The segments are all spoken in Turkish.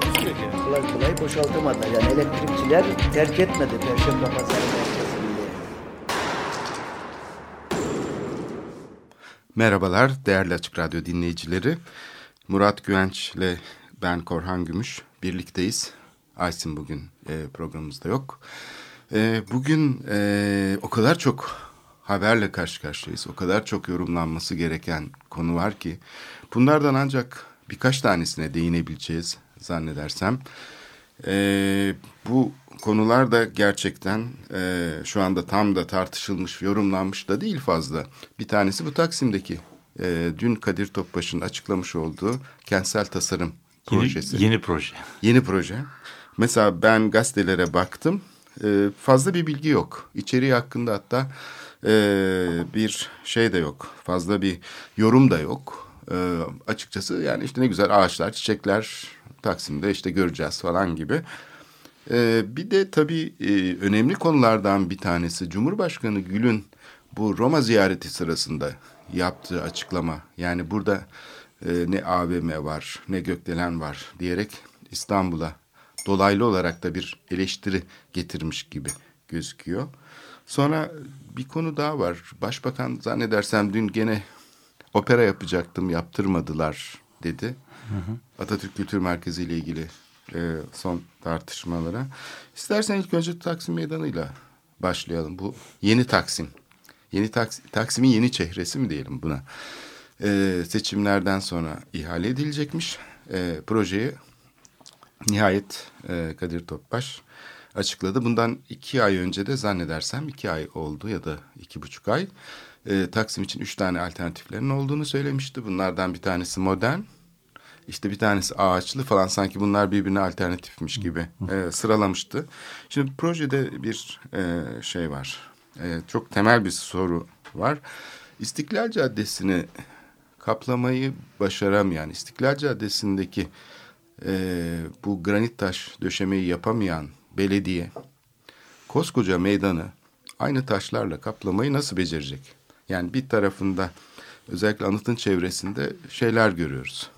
Takusuyor ki. Kolay kolay boşaltamadılar. Yani elektrikçiler terk etmedi Perşembe Pazarı. Merhabalar değerli Açık Radyo dinleyicileri. Murat Güvenç ile ben Korhan Gümüş birlikteyiz. Aysin bugün e, programımızda yok. E, bugün e, o kadar çok haberle karşı karşıyayız. O kadar çok yorumlanması gereken konu var ki bunlardan ancak birkaç tanesine değinebileceğiz zannedersem. E, bu konular da gerçekten e, şu anda tam da tartışılmış, yorumlanmış da değil fazla. Bir tanesi bu Taksim'deki e, dün Kadir Topbaş'ın açıklamış olduğu kentsel tasarım projesi. Yeni, yeni proje. Yeni proje. Mesela ben gazetelere baktım. E, fazla bir bilgi yok. İçeriği hakkında hatta e, bir şey de yok. Fazla bir yorum da yok. E, açıkçası yani işte ne güzel ağaçlar, çiçekler Taksim'de işte göreceğiz falan gibi. E, bir de tabii e, önemli konulardan bir tanesi Cumhurbaşkanı Gül'ün bu Roma ziyareti sırasında yaptığı açıklama. Yani burada e, ne AVM var ne gökdelen var diyerek İstanbul'a dolaylı olarak da bir eleştiri getirmiş gibi gözüküyor. Sonra bir konu daha var. Başbakan zannedersem dün gene opera yapacaktım yaptırmadılar dedi. Atatürk Kültür Merkezi ile ilgili e, son tartışmalara. İstersen ilk önce Taksim Meydanı'yla başlayalım. Bu yeni Taksim. Yeni Taks Taksim'in yeni çehresi mi diyelim buna? E, seçimlerden sonra ihale edilecekmiş. E, projeyi nihayet e, Kadir Topbaş açıkladı. Bundan iki ay önce de zannedersem iki ay oldu ya da iki buçuk ay. E, Taksim için üç tane alternatiflerin olduğunu söylemişti. Bunlardan bir tanesi modern, işte bir tanesi ağaçlı falan sanki bunlar birbirine alternatifmiş gibi e, sıralamıştı. Şimdi projede bir e, şey var. E, çok temel bir soru var. İstiklal Caddesi'ni kaplamayı başaramayan, İstiklal Caddesi'ndeki e, bu granit taş döşemeyi yapamayan belediye koskoca meydanı aynı taşlarla kaplamayı nasıl becerecek? Yani bir tarafında özellikle anıtın çevresinde şeyler görüyoruz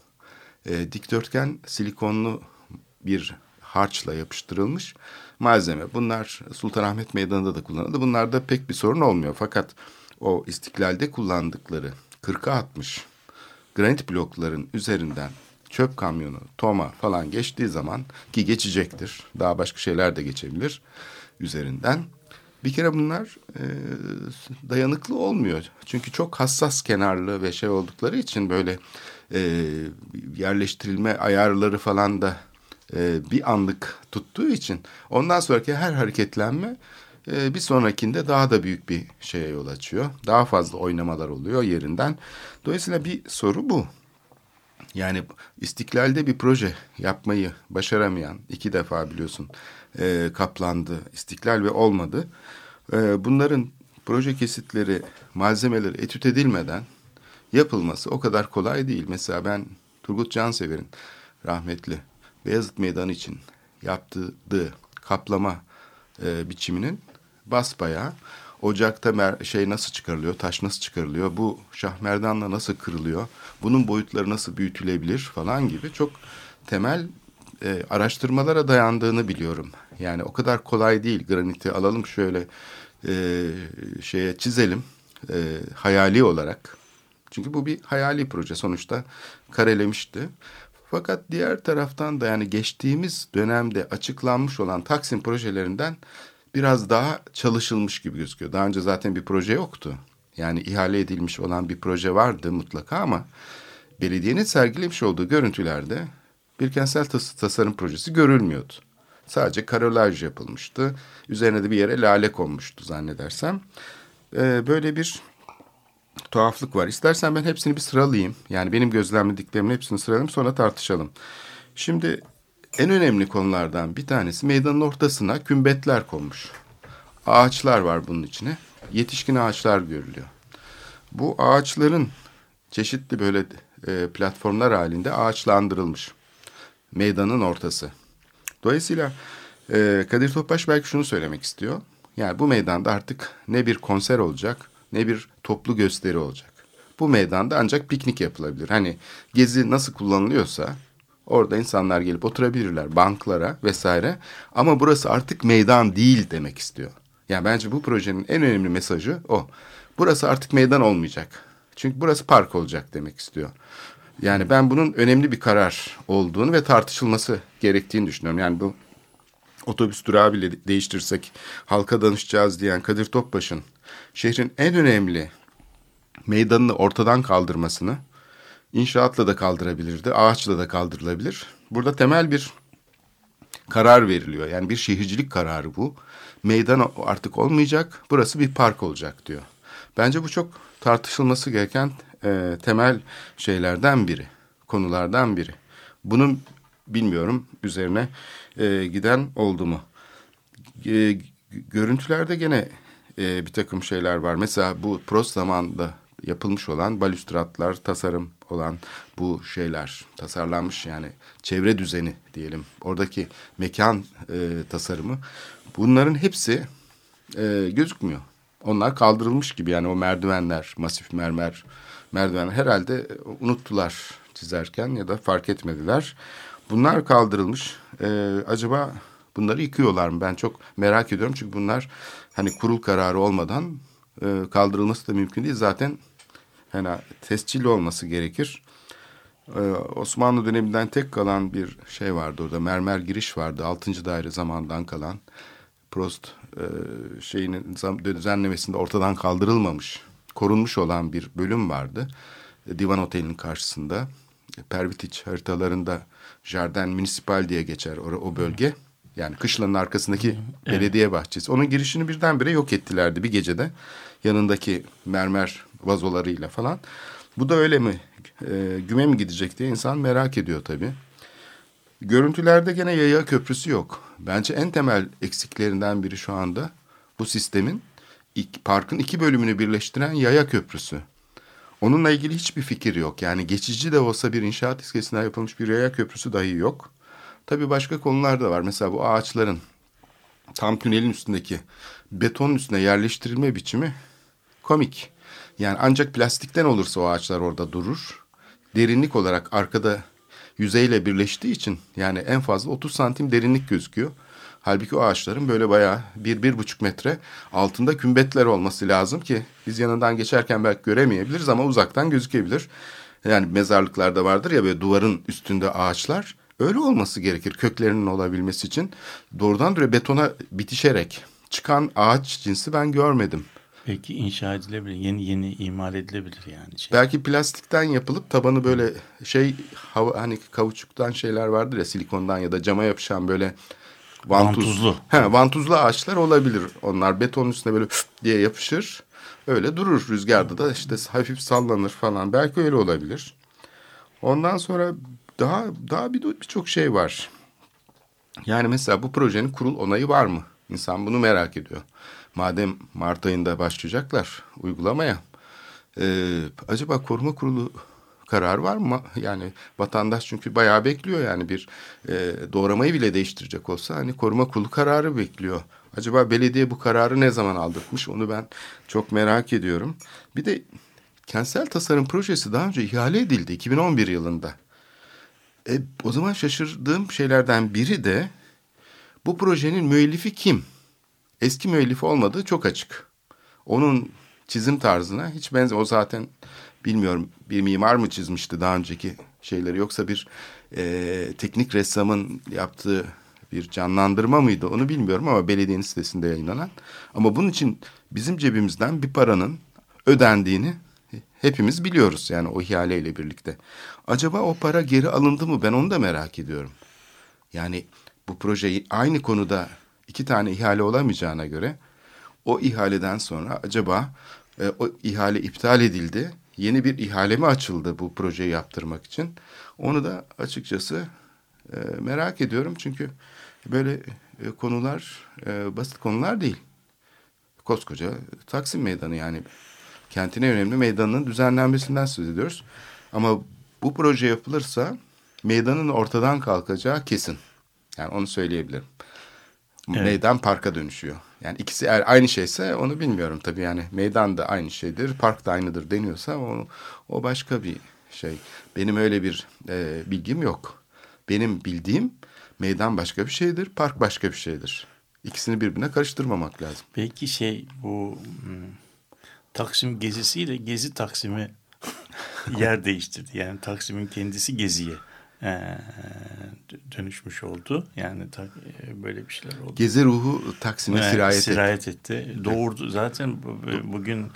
e, dikdörtgen silikonlu bir harçla yapıştırılmış malzeme. Bunlar Sultanahmet Meydanı'nda da kullanıldı. Bunlarda pek bir sorun olmuyor. Fakat o istiklalde kullandıkları 40'a 60 granit blokların üzerinden çöp kamyonu, toma falan geçtiği zaman ki geçecektir. Daha başka şeyler de geçebilir üzerinden. Bir kere bunlar e, dayanıklı olmuyor. Çünkü çok hassas kenarlı ve şey oldukları için böyle e, yerleştirilme ayarları falan da e, bir anlık tuttuğu için ondan sonraki her hareketlenme e, bir sonrakinde daha da büyük bir şeye yol açıyor. Daha fazla oynamalar oluyor yerinden. Dolayısıyla bir soru bu. Yani istiklalde bir proje yapmayı başaramayan iki defa biliyorsun e, kaplandı istiklal ve olmadı. E, bunların proje kesitleri, malzemeleri etüt edilmeden yapılması o kadar kolay değil. Mesela ben Turgut Cansever'in rahmetli Beyazıt Meydanı için yaptığı kaplama e, biçiminin basbayağı ocakta mer şey nasıl çıkarılıyor, taş nasıl çıkarılıyor, bu şahmerdanla nasıl kırılıyor, bunun boyutları nasıl büyütülebilir falan gibi çok temel e, araştırmalara dayandığını biliyorum. Yani o kadar kolay değil graniti alalım şöyle e, şeye çizelim e, hayali olarak. Çünkü bu bir hayali proje sonuçta karelemişti. Fakat diğer taraftan da yani geçtiğimiz dönemde açıklanmış olan Taksim projelerinden biraz daha çalışılmış gibi gözüküyor. Daha önce zaten bir proje yoktu. Yani ihale edilmiş olan bir proje vardı mutlaka ama belediyenin sergilemiş olduğu görüntülerde bir kentsel tas tasarım projesi görülmüyordu. Sadece karolaj yapılmıştı. Üzerine de bir yere lale konmuştu zannedersem. Ee, böyle bir tuhaflık var. İstersen ben hepsini bir sıralayayım. Yani benim gözlemlediklerimin hepsini sıralayayım sonra tartışalım. Şimdi en önemli konulardan bir tanesi meydanın ortasına kümbetler konmuş. Ağaçlar var bunun içine. Yetişkin ağaçlar görülüyor. Bu ağaçların çeşitli böyle e, platformlar halinde ağaçlandırılmış. Meydanın ortası. Dolayısıyla e, Kadir Topbaş belki şunu söylemek istiyor. Yani bu meydanda artık ne bir konser olacak ne bir toplu gösteri olacak. Bu meydanda ancak piknik yapılabilir. Hani gezi nasıl kullanılıyorsa orada insanlar gelip oturabilirler banklara vesaire. Ama burası artık meydan değil demek istiyor. Yani bence bu projenin en önemli mesajı o. Burası artık meydan olmayacak. Çünkü burası park olacak demek istiyor. Yani ben bunun önemli bir karar olduğunu ve tartışılması gerektiğini düşünüyorum. Yani bu otobüs durağı bile değiştirsek halka danışacağız diyen Kadir Topbaş'ın şehrin en önemli meydanını ortadan kaldırmasını inşaatla da kaldırabilirdi, ağaçla da kaldırılabilir. Burada temel bir karar veriliyor. Yani bir şehircilik kararı bu. Meydan artık olmayacak, burası bir park olacak diyor. Bence bu çok tartışılması gereken e, temel şeylerden biri, konulardan biri. Bunun bilmiyorum üzerine e, giden oldu mu? E, görüntülerde gene e, bir takım şeyler var. Mesela bu Prost zamanında yapılmış olan balüstratlar, tasarım olan bu şeyler tasarlanmış yani çevre düzeni diyelim. Oradaki mekan e, tasarımı bunların hepsi e, gözükmüyor. Onlar kaldırılmış gibi yani o merdivenler, masif mermer merdivenler herhalde unuttular çizerken ya da fark etmediler. Bunlar kaldırılmış. E, acaba bunları yıkıyorlar mı? Ben çok merak ediyorum çünkü bunlar hani kurul kararı olmadan e, kaldırılması da mümkün değil. Zaten hani tescilli olması gerekir. Ee, Osmanlı döneminden tek kalan bir şey vardı orada. Mermer giriş vardı. Altıncı daire zamandan kalan. Prost e, şeyinin düzenlemesinde ortadan kaldırılmamış, korunmuş olan bir bölüm vardı. E, Divan Oteli'nin karşısında. E, Pervitiç haritalarında Jardin Municipal diye geçer o, o bölge. Yani kışlanın arkasındaki evet. belediye bahçesi. Onun girişini birdenbire yok ettilerdi bir gecede. Yanındaki mermer vazolarıyla falan. Bu da öyle mi? E, güme mi gidecek diye insan merak ediyor tabii. Görüntülerde gene yaya köprüsü yok. Bence en temel eksiklerinden biri şu anda bu sistemin parkın iki bölümünü birleştiren yaya köprüsü. Onunla ilgili hiçbir fikir yok. Yani geçici de olsa bir inşaat iskesinden yapılmış bir yaya köprüsü dahi yok. Tabii başka konular da var. Mesela bu ağaçların tam tünelin üstündeki betonun üstüne yerleştirilme biçimi komik. Yani ancak plastikten olursa o ağaçlar orada durur. Derinlik olarak arkada yüzeyle birleştiği için yani en fazla 30 santim derinlik gözüküyor. Halbuki o ağaçların böyle bayağı bir, bir buçuk metre altında kümbetler olması lazım ki biz yanından geçerken belki göremeyebiliriz ama uzaktan gözükebilir. Yani mezarlıklarda vardır ya böyle duvarın üstünde ağaçlar. Öyle olması gerekir köklerinin olabilmesi için. Doğrudan doğruya betona bitişerek çıkan ağaç cinsi ben görmedim. Belki inşa edilebilir. Yeni yeni imal edilebilir yani. Şey. Belki plastikten yapılıp tabanı böyle şey hava hani kauçuktan şeyler vardır ya silikondan ya da cama yapışan böyle vantuz, vantuzlu. He, vantuzlu ağaçlar olabilir. Onlar beton üstüne böyle diye yapışır. Öyle durur rüzgarda da işte hafif sallanır falan. Belki öyle olabilir. Ondan sonra daha daha bir birçok şey var. Yani mesela bu projenin kurul onayı var mı? İnsan bunu merak ediyor madem Mart ayında başlayacaklar uygulamaya e, acaba koruma kurulu karar var mı? Yani vatandaş çünkü bayağı bekliyor yani bir e, doğramayı bile değiştirecek olsa hani koruma kurulu kararı bekliyor. Acaba belediye bu kararı ne zaman aldırmış onu ben çok merak ediyorum. Bir de kentsel tasarım projesi daha önce ihale edildi 2011 yılında. E, o zaman şaşırdığım şeylerden biri de bu projenin müellifi kim? eski müellifi olmadığı çok açık. Onun çizim tarzına hiç benzer. O zaten bilmiyorum bir mimar mı çizmişti daha önceki şeyleri yoksa bir e, teknik ressamın yaptığı bir canlandırma mıydı onu bilmiyorum ama belediyenin sitesinde yayınlanan. Ama bunun için bizim cebimizden bir paranın ödendiğini hepimiz biliyoruz yani o ihaleyle birlikte. Acaba o para geri alındı mı ben onu da merak ediyorum. Yani bu projeyi aynı konuda iki tane ihale olamayacağına göre o ihaleden sonra acaba e, o ihale iptal edildi. Yeni bir ihale mi açıldı bu projeyi yaptırmak için? Onu da açıkçası E, merak ediyorum çünkü böyle e, konular e, basit konular değil. Koskoca Taksim Meydanı yani kentin en önemli meydanının düzenlenmesinden söz ediyoruz. Ama bu proje yapılırsa meydanın ortadan kalkacağı kesin. Yani onu söyleyebilirim. Evet. Meydan parka dönüşüyor. Yani ikisi eğer aynı şeyse onu bilmiyorum tabii yani meydan da aynı şeydir, park da aynıdır deniyorsa o, o başka bir şey. Benim öyle bir e, bilgim yok. Benim bildiğim meydan başka bir şeydir, park başka bir şeydir. İkisini birbirine karıştırmamak lazım. Belki şey bu hmm, Taksim gezisiyle Gezi Taksim'i yer değiştirdi. Yani Taksim'in kendisi Gezi'ye e, dö- dönüşmüş oldu. Yani ta- e, böyle bir şeyler oldu. Gezi ruhu Taksim'e Evet, sirayet, etti. sirayet etti. Doğurdu. Zaten bu- bu- bugün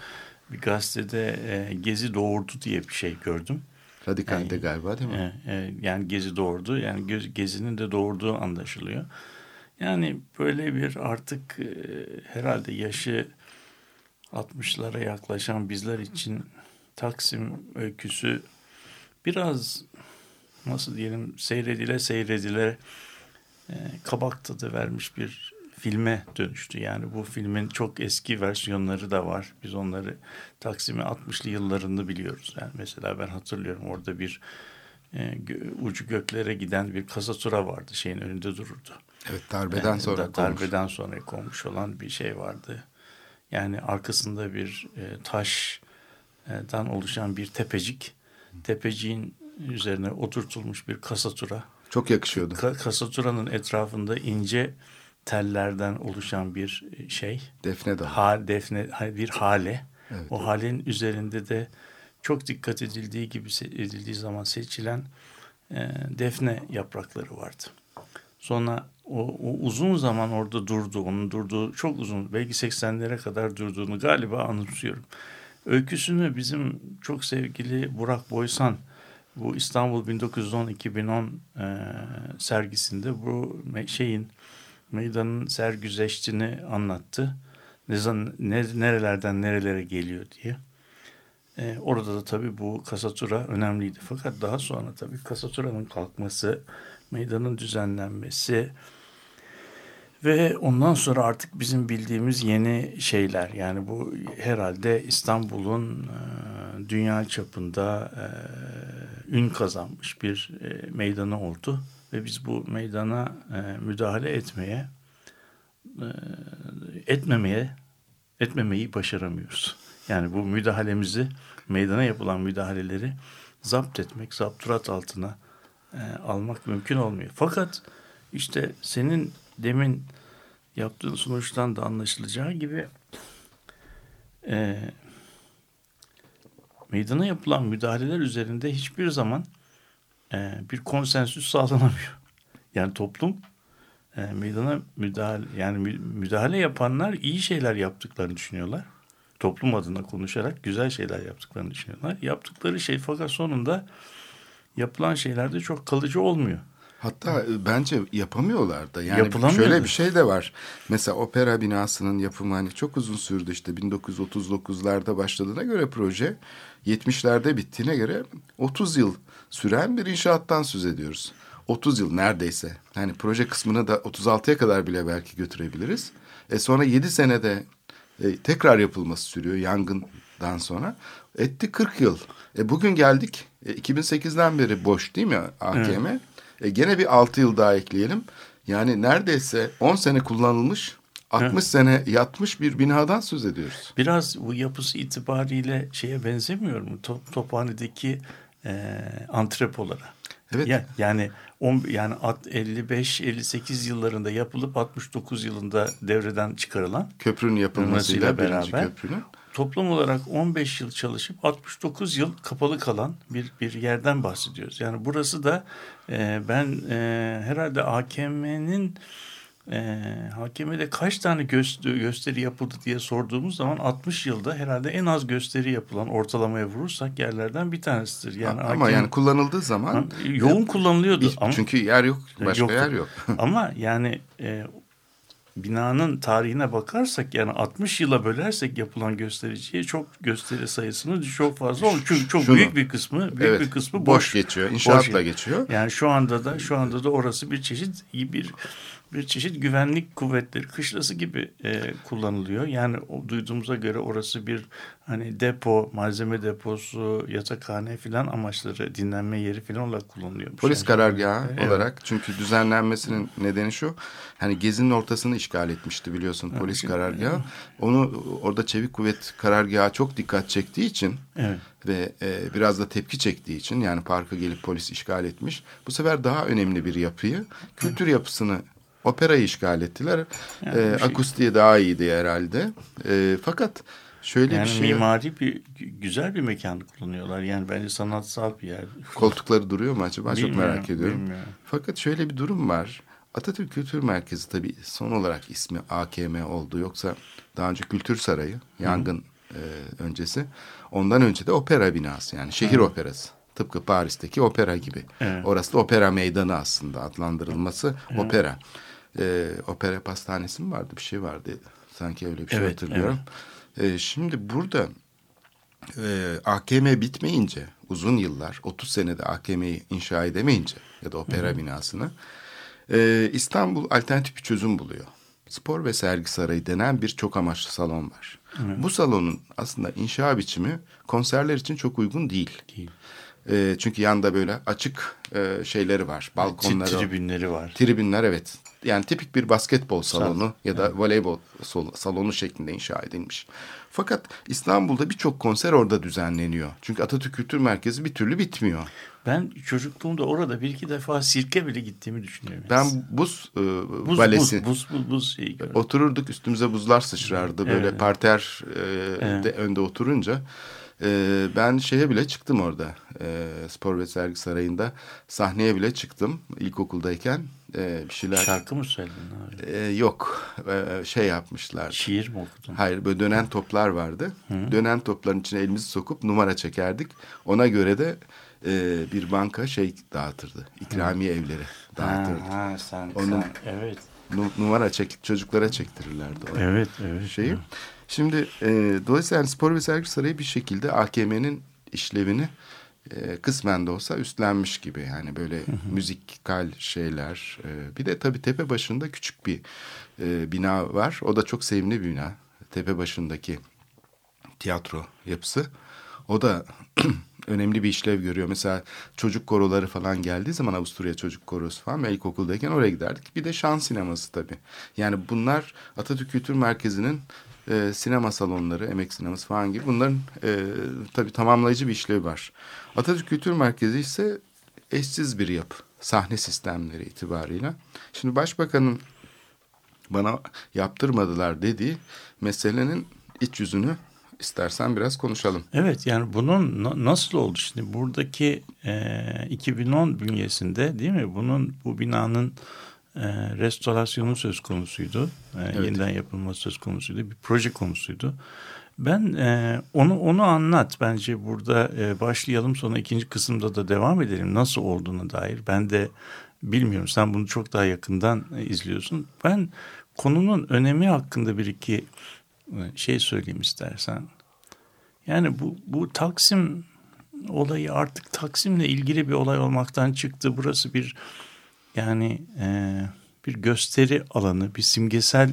bir gazetede e, Gezi doğurdu diye bir şey gördüm. Radikalde galiba değil mi? E, e, yani Gezi doğurdu. Yani göz, Gezi'nin de doğurduğu anlaşılıyor. Yani böyle bir artık e, herhalde yaşı 60'lara yaklaşan bizler için Taksim öyküsü biraz nasıl diyelim seyredile seyredile e, kabak tadı vermiş bir filme dönüştü. Yani bu filmin çok eski versiyonları da var. Biz onları Taksim'in 60'lı yıllarını biliyoruz. Yani mesela ben hatırlıyorum orada bir e, ucu göklere giden bir kasatura vardı. Şeyin önünde dururdu. Evet darbeden E, sonra da- konmuş. darbeden sonra konmuş olan bir şey vardı. Yani arkasında bir e, taştan oluşan bir tepecik. Tepeciğin üzerine oturtulmuş bir kasatura. Çok yakışıyordu. Ka- kasaturanın etrafında ince tellerden oluşan bir e, şey. Defne dalı. Ha, defne bir hale. Evet, o halenin üzerinde de çok dikkat edildiği gibi edildiği zaman seçilen e, defne yaprakları vardı. Sonra o, o uzun zaman orada durdu. Onun durduğu çok uzun belki 80'lere kadar durduğunu galiba anımsıyorum. Öyküsünü bizim çok sevgili Burak Boysan bu İstanbul 1910-2010 e, sergisinde bu me- şeyin meydanın sergüzeştiğini anlattı. Ne, zan- ne, nerelerden nerelere geliyor diye. E, orada da tabii bu kasatura önemliydi. Fakat daha sonra tabii kasaturanın kalkması, meydanın düzenlenmesi ve ondan sonra artık bizim bildiğimiz yeni şeyler. Yani bu herhalde İstanbul'un e, dünya çapında e, ün kazanmış bir e, meydanı oldu. Ve biz bu meydana e, müdahale etmeye, e, etmemeye, etmemeyi başaramıyoruz. Yani bu müdahalemizi, meydana yapılan müdahaleleri zapt etmek, zapturat altına e, almak mümkün olmuyor. Fakat işte senin demin yaptığın sonuçtan da anlaşılacağı gibi e, meydana yapılan müdahaleler üzerinde hiçbir zaman e, bir konsensüs sağlanamıyor. Yani toplum e, meydana müdahale yani mü- müdahale yapanlar iyi şeyler yaptıklarını düşünüyorlar. Toplum adına konuşarak güzel şeyler yaptıklarını düşünüyorlar. Yaptıkları şey fakat sonunda yapılan şeylerde çok kalıcı olmuyor. Hatta e, bence yapamıyorlar da. Yani şöyle bir şey de var. Mesela opera binasının yapımı hani çok uzun sürdü işte 1939'larda başladığına göre proje 70'lerde bittiğine göre 30 yıl süren bir inşaattan söz ediyoruz. 30 yıl neredeyse. Yani proje kısmını da 36'ya kadar bile belki götürebiliriz. E sonra 7 senede e, tekrar yapılması sürüyor yangından sonra. Etti 40 yıl. E bugün geldik. E, 2008'den beri boş değil mi AKM? E, gene bir 6 yıl daha ekleyelim. Yani neredeyse 10 sene kullanılmış, 60 sene yatmış bir binadan söz ediyoruz. Biraz bu yapısı itibariyle şeye benzemiyor mu? Top, Tophane'deki e, antrepolara. Evet. Ya, yani on, yani 55-58 yıllarında yapılıp 69 yılında devreden çıkarılan Köprünün yapılmasıyla beraber. köprünün. Toplum olarak 15 yıl çalışıp 69 yıl kapalı kalan bir bir yerden bahsediyoruz. Yani burası da e, ben e, herhalde AKM'nin e, HKM'de kaç tane gösteri, gösteri yapıldı diye sorduğumuz zaman 60 yılda herhalde en az gösteri yapılan ortalamaya vurursak yerlerden bir tanesidir. Yani Ama AKM yani kullanıldığı zaman yoğun kullanılıyordu bir- ama çünkü yer yok, başka Yoktu. yer yok. ama yani e, binanın tarihine bakarsak yani 60 yıla bölersek yapılan göstericiye çok gösteri sayısını çok fazla olur. Çünkü çok Şunu. büyük bir kısmı büyük Evet, bir kısmı boş, boş. geçiyor. İnşaatla Boş. geçiyor. Yani şu anda da şu anda da orası bir çeşit bir bir çeşit güvenlik kuvvetleri kışlası gibi e, kullanılıyor. Yani o, duyduğumuza göre orası bir hani depo, malzeme deposu, yatakhane filan amaçları, dinlenme yeri filan olarak kullanılıyor. Polis karargahı Evet. olarak çünkü düzenlenmesinin nedeni şu. Hani gezinin ortasını işgal etmişti biliyorsun polis karargahı. Onu orada çevik kuvvet karargahı çok dikkat çektiği için Evet. ve e, biraz da tepki çektiği için yani parka gelip polis işgal etmiş. Bu sefer daha önemli bir yapıyı, kültür yapısını operayı işgal ettiler. Yani E, bir şey- akustiği daha iyiydi herhalde. E, fakat şöyle Yani bir şey mimari bir güzel bir mekan kullanıyorlar. Yani bence sanatsal bir yer. koltukları duruyor mu acaba çok Bilmiyorum, merak ediyorum. bilmiyorum. Fakat şöyle bir durum var. Atatürk Kültür Merkezi tabii son olarak ismi AKM oldu. Yoksa daha önce Kültür Sarayı, yangın e, öncesi. Ondan önce de opera binası yani şehir operası. Tıpkı Paris'teki opera gibi. Evet. Orası da opera meydanı aslında adlandırılması opera. E, opera pastanesi mi vardı bir şey vardı. Sanki öyle bir şey Evet, hatırlıyorum. E, şimdi burada e, AKM bitmeyince uzun yıllar 30 senede AKM'yi inşa edemeyince ya da opera binasını e, İstanbul alternatif bir çözüm buluyor. Spor ve sergi sarayı denen bir çok amaçlı salon var. Bu salonun aslında inşa biçimi konserler için çok uygun değil. Değil. E, çünkü yanda böyle açık e, şeyleri var. Balkonları. Tribünleri var. Tribünler evet. Yani tipik bir basketbol salonu ya da voleybol salonu şeklinde inşa edilmiş. Fakat İstanbul'da birçok konser orada düzenleniyor. Çünkü Atatürk Kültür Merkezi bir türlü bitmiyor. Ben çocukluğumda orada bir iki defa sirke bile gittiğimi düşünüyorum. Ben buz, e, buz, balesi buz, buz, buz, buz şeyi gördüm. otururduk üstümüze buzlar sıçrardı. Böyle Evet. parter e, Evet. de önde oturunca. E, ben şeye bile çıktım orada. E, Spor ve Sergi Sarayı'nda sahneye bile çıktım ilkokuldayken. E, bir şeyler... Şarkı mı söyledin abi? E, yok. E, şey yapmışlar. Şiir mi okudun? Hayır böyle dönen toplar vardı. Dönen topların içine elimizi sokup numara çekerdik. Ona göre de e, bir banka şey dağıtırdı. İkramiye evleri dağıtırdı. Ha, ha, sen, Onun- sen, evet. Nu- numara çek çocuklara çektirirlerdi o Evet, evet. şeyi. Şimdi e, dolayısıyla yani spor ve sergi sarayı bir şekilde AKM'nin işlevini e, kısmen de olsa üstlenmiş gibi. Yani böyle müzikal şeyler. E, bir de tabii tepe başında küçük bir e, bina var. O da çok sevimli bir bina. Tepe başındaki tiyatro yapısı. O da önemli bir işlev görüyor. Mesela çocuk koroları falan geldiği zaman Avusturya Çocuk Korosu falan ben ilkokuldayken oraya giderdik. Bir de şan sineması tabii. Yani bunlar Atatürk Kültür Merkezi'nin e, sinema salonları, emek sineması falan gibi bunların e, tabii tamamlayıcı bir işlevi var. Atatürk Kültür Merkezi ise eşsiz bir yapı. Sahne sistemleri itibarıyla. Şimdi başbakanın bana yaptırmadılar dediği meselenin iç yüzünü istersen biraz konuşalım. Evet yani bunun na- nasıl oldu şimdi buradaki e, 2010 bünyesinde değil mi bunun bu binanın e, restorasyonu söz konusuydu. E, Yeniden yapılması söz konusuydu. Bir proje konusuydu. Ben e, onu onu anlat bence burada e, başlayalım sonra ikinci kısımda da devam edelim nasıl olduğuna dair. Ben de bilmiyorum sen bunu çok daha yakından e, izliyorsun. Ben konunun önemi hakkında bir iki e, şey söyleyeyim istersen. Yani bu, bu Taksim olayı artık Taksim'le ilgili bir olay olmaktan çıktı. Burası bir yani e, bir gösteri alanı, bir simgesel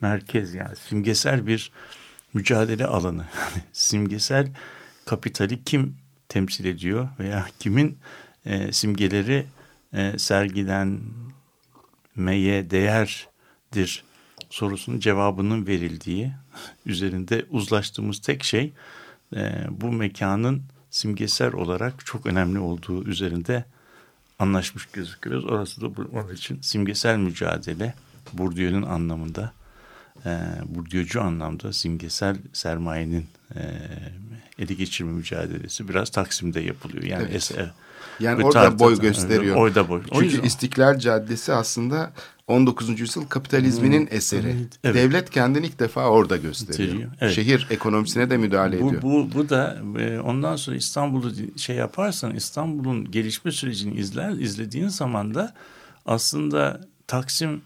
merkez yani simgesel bir mücadele alanı. Simgesel kapitali kim temsil ediyor veya kimin e, simgeleri e, sergilenmeye değerdir sorusunun cevabının verildiği üzerinde uzlaştığımız tek şey e, bu mekanın simgesel olarak çok önemli olduğu üzerinde anlaşmış gözüküyoruz. Orası da onun için simgesel mücadele Bourdieu'nun anlamında e, Bourdieu'cu anlamda simgesel sermayenin e, ele geçirme mücadelesi biraz Taksim'de yapılıyor. Yani Evet. eser, Yani bu orada boy gösteriyor. Orada boy. Çünkü İstiklal Caddesi aslında 19. yüzyıl kapitalizminin eseri. Evet. Devlet kendini ilk defa orada gösteriyor. Evet. Şehir ekonomisine de müdahale Bu, ediyor. bu, bu da e, ondan sonra İstanbul'u şey yaparsan İstanbul'un gelişme sürecini izler izlediğin zaman da aslında Taksim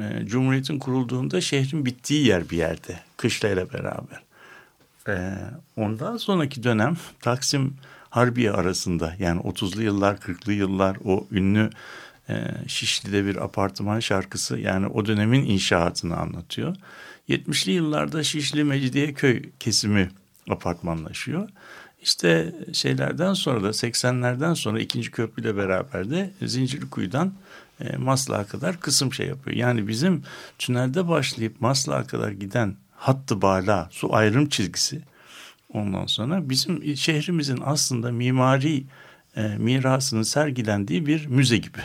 e, Cumhuriyet'in kurulduğunda şehrin bittiği yer bir yerde. Kışlayla beraber. E, ondan sonraki dönem Taksim Harbiye arasında yani 30'lu yıllar 40'lı yıllar o ünlü Şişli'de bir apartman şarkısı yani o dönemin inşaatını anlatıyor. 70'li yıllarda Şişli Mecidiyeköy kesimi apartmanlaşıyor. İşte şeylerden sonra da 80'lerden sonra ikinci köprüyle beraber de Zincirlikuyu'dan e, Maslak'a kadar kısım şey yapıyor. Yani bizim tünelde başlayıp Maslak'a kadar giden hattı bala su ayrım çizgisi ondan sonra bizim şehrimizin aslında mimari e, mirasının sergilendiği bir müze gibi.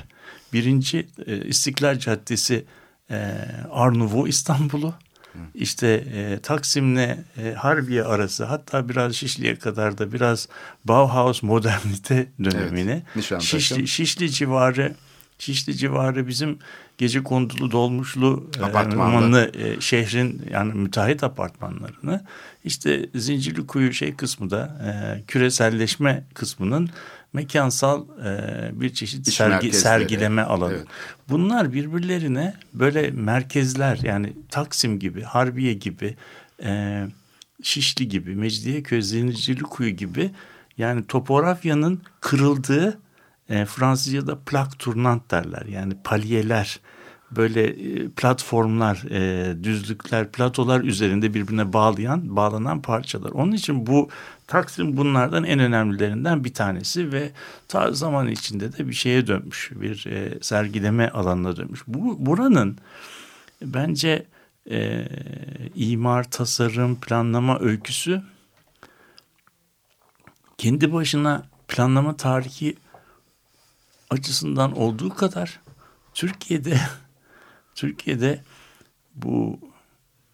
Birinci e, İstiklal Caddesi e, Arnavut İstanbul'u. İşte e, Taksim'le e, Harbiye arası hatta biraz Şişli'ye kadar da biraz Bauhaus modernite dönemini. Evet, Şişli, Şişli civarı Şişli civarı bizim gece kondulu dolmuşlu e, Apartmanlı. e, şehrin yani müteahhit apartmanlarını. İşte Zincirlikuyu şey kısmı da e, küreselleşme kısmının mekansal e, bir çeşit İş sergi, sergileme alanı. Evet. Bunlar birbirlerine böyle merkezler yani Taksim gibi, Harbiye gibi, e, Şişli gibi, Mecidiyeköy, Zincirlikuyu gibi yani topografyanın kırıldığı e, Fransızca'da plak turnant derler. Yani palyeler, böyle platformlar, e, düzlükler, platolar üzerinde birbirine bağlayan, bağlanan parçalar. Onun için bu Taksim bunlardan en önemlilerinden bir tanesi ve ta zaman içinde de bir şeye dönmüş, bir e, sergileme alanına dönmüş. Bu buranın bence e, imar, tasarım, planlama öyküsü kendi başına planlama tarihi açısından olduğu kadar Türkiye'de Türkiye'de bu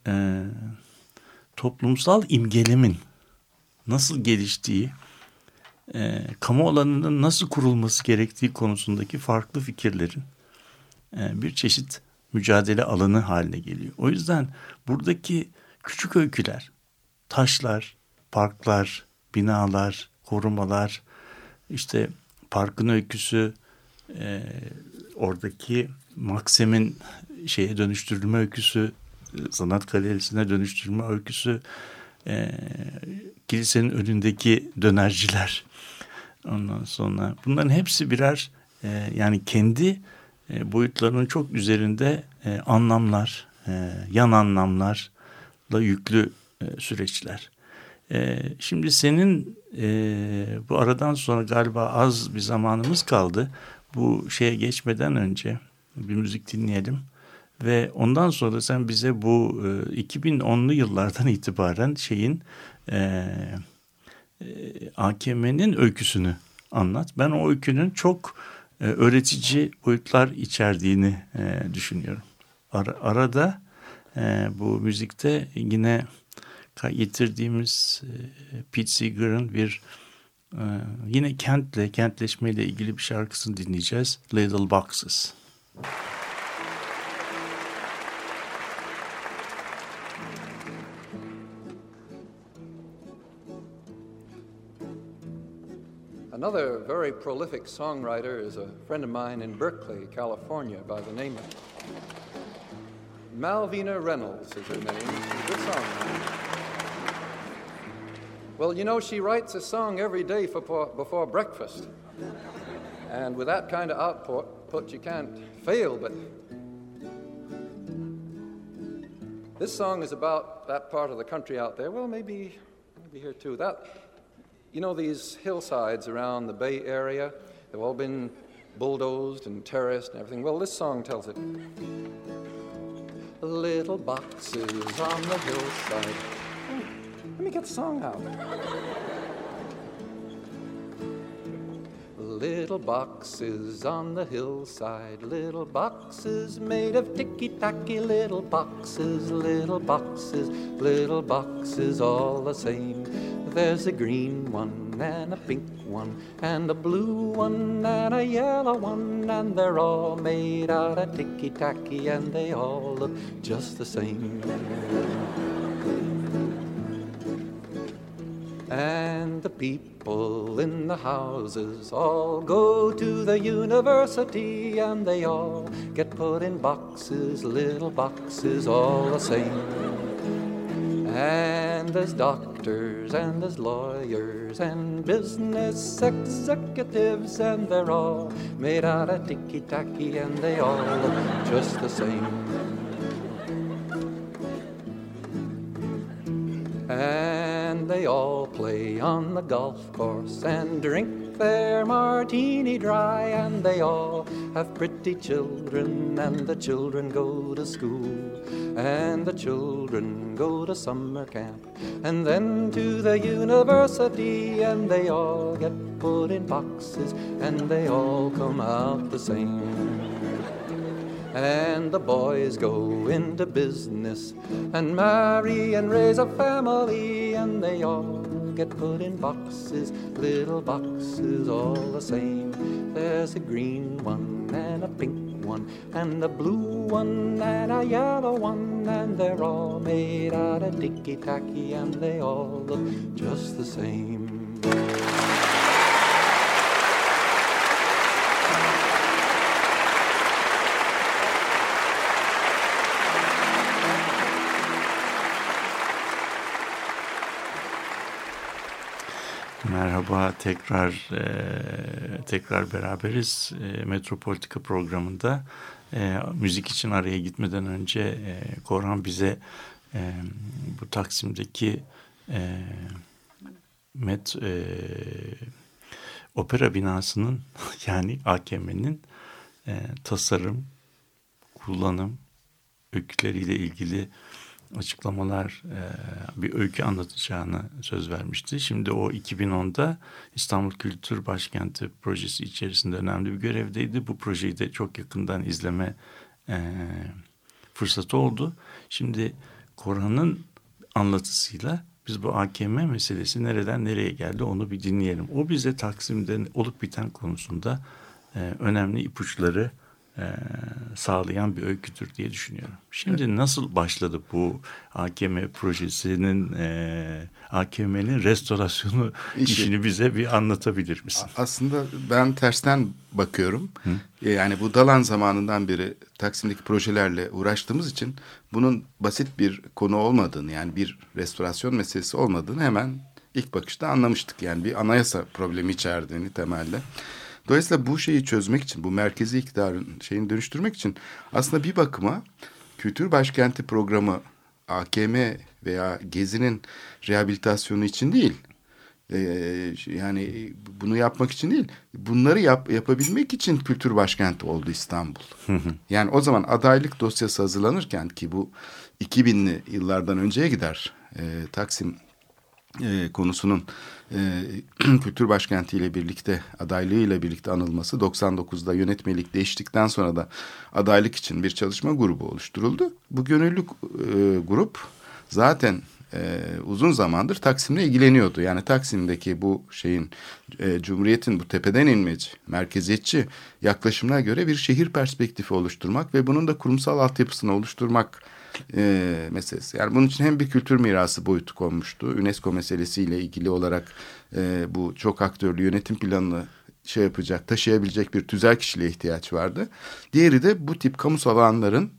e, toplumsal imgelemin nasıl geliştiği, e, kamu alanının nasıl kurulması gerektiği konusundaki farklı fikirlerin e, bir çeşit mücadele alanı haline geliyor. O yüzden buradaki küçük öyküler, taşlar, parklar, binalar, korumalar, işte parkın öyküsü, e, oradaki Maksim'in şeye dönüştürülme öyküsü, sanat galerisine dönüştürülme öyküsü, e, kilisenin önündeki dönerciler. Ondan sonra bunların hepsi birer e, yani kendi e, boyutlarının çok üzerinde e, anlamlar, e, yan anlamlarla yüklü e, süreçler. E, şimdi senin e, bu aradan sonra galiba az bir zamanımız kaldı. Bu şeye geçmeden önce bir müzik dinleyelim. Ve ondan sonra sen bize bu e, 2010'lu yıllardan itibaren şeyin e, e, AKM'nin öyküsünü anlat. Ben o öykünün çok e, öğretici boyutlar içerdiğini e, düşünüyorum. Ar arada e, bu müzikte yine getirdiğimiz e, Pete Seeger'ın bir e, yine kentle, kentleşmeyle ilgili bir şarkısını dinleyeceğiz. Little Boxes. Another very prolific songwriter is a friend of mine in Berkeley, California, by the name of Malvina Reynolds is her name. Good songwriter. Well, you know, she writes a song every day for, before breakfast. And with that kind of output, put, you can't fail but. This song is about that part of the country out there. Well, maybe, maybe here too. That you know, these hillsides around the Bay Area, they've all been bulldozed and terraced and everything. Well, this song tells it. Little boxes on the hillside. Oh, let me get the song out. Little boxes on the hillside, little boxes made of ticky tacky, little boxes, little boxes, little boxes all the same. There's a green one and a pink one and a blue one and a yellow one, and they're all made out of ticky tacky, and they all look just the same. And the people in the houses all go to the university and they all get put in boxes, little boxes, all the same. And there's doctors and there's lawyers and business executives, and they're all made out of ticky tacky and they all look just the same. They all play on the golf course and drink their martini dry. And they all have pretty children, and the children go to school. And the children go to summer camp, and then to the university. And they all get put in boxes, and they all come out the same. And the boys go into business and marry and raise a family, and they all get put in boxes, little boxes, all the same. There's a green one and a pink one, and a blue one and a yellow one, and they're all made out of ticky tacky, and they all look just the same. Merhaba tekrar e, tekrar beraberiz e, Metropolitika programında. E, müzik için araya gitmeden önce e, Korhan bize e, bu Taksim'deki e, met e, opera binasının yani AKM'nin e, tasarım, kullanım, öyküleriyle ilgili açıklamalar, e, bir öykü anlatacağını söz vermişti. Şimdi o 2010'da İstanbul Kültür Başkenti projesi içerisinde önemli bir görevdeydi. Bu projeyi de çok yakından izleme e, fırsatı oldu. Şimdi Korhan'ın anlatısıyla biz bu AKM meselesi nereden nereye geldi onu bir dinleyelim. O bize Taksim'de olup biten konusunda e, önemli ipuçları e, sağlayan bir öyküdür diye düşünüyorum. Şimdi evet. nasıl başladı bu AKM projesinin e, AKM'nin restorasyonu İşi, işini bize bir anlatabilir misin? Aslında ben tersten bakıyorum. Hı? Yani bu Dalan zamanından beri Taksim'deki projelerle uğraştığımız için bunun basit bir konu olmadığını yani bir restorasyon meselesi olmadığını hemen ilk bakışta anlamıştık. Yani bir anayasa problemi içerdiğini temelde. Dolayısıyla bu şeyi çözmek için, bu merkezi iktidarın şeyini dönüştürmek için aslında bir bakıma kültür başkenti programı AKM veya Gezi'nin rehabilitasyonu için değil. Ee, yani bunu yapmak için değil. Bunları yap, yapabilmek için kültür başkenti oldu İstanbul. yani o zaman adaylık dosyası hazırlanırken ki bu 2000'li yıllardan önceye gider. Ee, Taksim e, konusunun e, kültür başkenti ile birlikte adaylığı ile birlikte anılması 99'da yönetmelik değiştikten sonra da adaylık için bir çalışma grubu oluşturuldu. Bu gönüllü e, grup zaten e, uzun zamandır Taksim'le ilgileniyordu. Yani Taksim'deki bu şeyin e, Cumhuriyet'in bu tepeden inmeci, merkeziyetçi yaklaşımına göre bir şehir perspektifi oluşturmak ve bunun da kurumsal altyapısını oluşturmak e, meselesi. Yani bunun için hem bir kültür mirası boyutu konmuştu. UNESCO meselesiyle ilgili olarak e, bu çok aktörlü yönetim planını şey yapacak, taşıyabilecek bir tüzel kişiliğe ihtiyaç vardı. Diğeri de bu tip kamusal alanların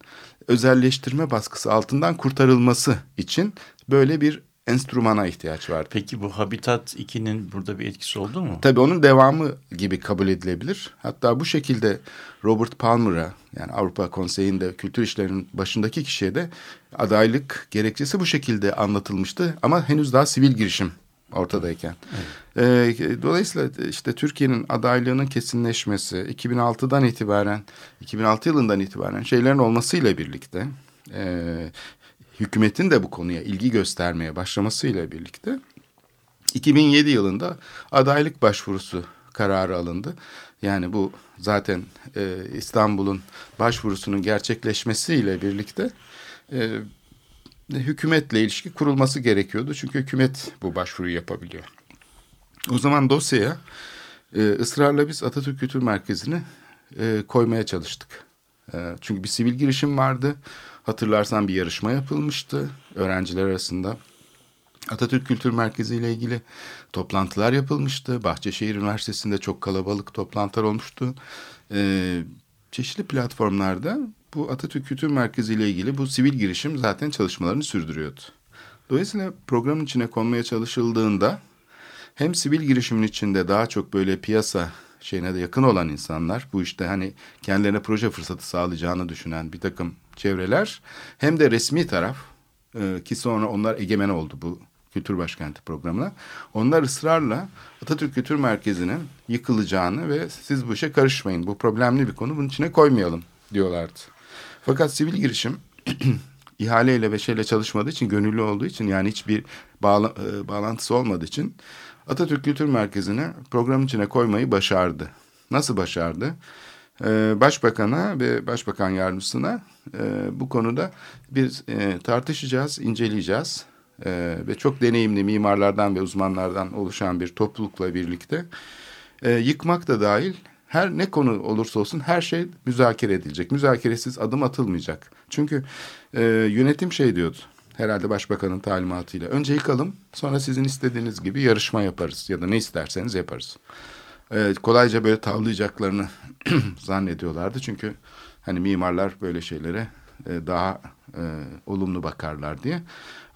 özelleştirme baskısı altından kurtarılması için böyle bir enstrümana ihtiyaç vardı. Peki bu Habitat 2'nin burada bir etkisi oldu mu? Tabii onun devamı gibi kabul edilebilir. Hatta bu şekilde Robert Palmer'a yani Avrupa Konseyi'nde kültür işlerinin başındaki kişiye de adaylık gerekçesi bu şekilde anlatılmıştı. Ama henüz daha sivil girişim ortadayken. Evet. Ee, dolayısıyla işte Türkiye'nin adaylığının kesinleşmesi 2006'dan itibaren 2006 yılından itibaren şeylerin olmasıyla birlikte e, hükümetin de bu konuya ilgi göstermeye başlamasıyla birlikte 2007 yılında adaylık başvurusu kararı alındı. Yani bu zaten e, İstanbul'un başvurusunun gerçekleşmesiyle birlikte e, hükümetle ilişki kurulması gerekiyordu. Çünkü hükümet bu başvuruyu yapabiliyor. O zaman dosyaya e, ısrarla biz Atatürk Kültür Merkezi'ni e, koymaya çalıştık. E, çünkü bir sivil girişim vardı. Hatırlarsan bir yarışma yapılmıştı öğrenciler arasında. Atatürk Kültür Merkezi ile ilgili toplantılar yapılmıştı. Bahçeşehir Üniversitesi'nde çok kalabalık toplantılar olmuştu. Ee, çeşitli platformlarda bu Atatürk Kültür Merkezi ile ilgili bu sivil girişim zaten çalışmalarını sürdürüyordu. Dolayısıyla programın içine konmaya çalışıldığında hem sivil girişimin içinde daha çok böyle piyasa şeyine de yakın olan insanlar bu işte hani kendilerine proje fırsatı sağlayacağını düşünen bir takım çevreler hem de resmi taraf e, ki sonra onlar egemen oldu bu Kültür Başkenti programına. Onlar ısrarla Atatürk Kültür Merkezi'nin yıkılacağını ve siz bu işe karışmayın. Bu problemli bir konu bunun içine koymayalım diyorlardı. Fakat sivil girişim ihaleyle ve şeyle çalışmadığı için gönüllü olduğu için yani hiçbir bağla, e, bağlantısı olmadığı için Atatürk Kültür Merkezi'ni programın içine koymayı başardı. Nasıl başardı? Ee, Başbakan'a ve Başbakan Yardımcısına e, bu konuda bir e, tartışacağız, inceleyeceğiz. E, ve çok deneyimli mimarlardan ve uzmanlardan oluşan bir toplulukla birlikte yıkmak da dahil her ne konu olursa olsun her şey müzakere edilecek. Müzakeresiz adım atılmayacak. Çünkü yönetim şey diyordu herhalde başbakanın talimatıyla. Önce yıkalım sonra sizin istediğiniz gibi yarışma yaparız ya da ne isterseniz yaparız. E, kolayca böyle tavlayacaklarını zannediyorlardı. Çünkü hani mimarlar böyle şeylere e, daha e, olumlu bakarlar diye.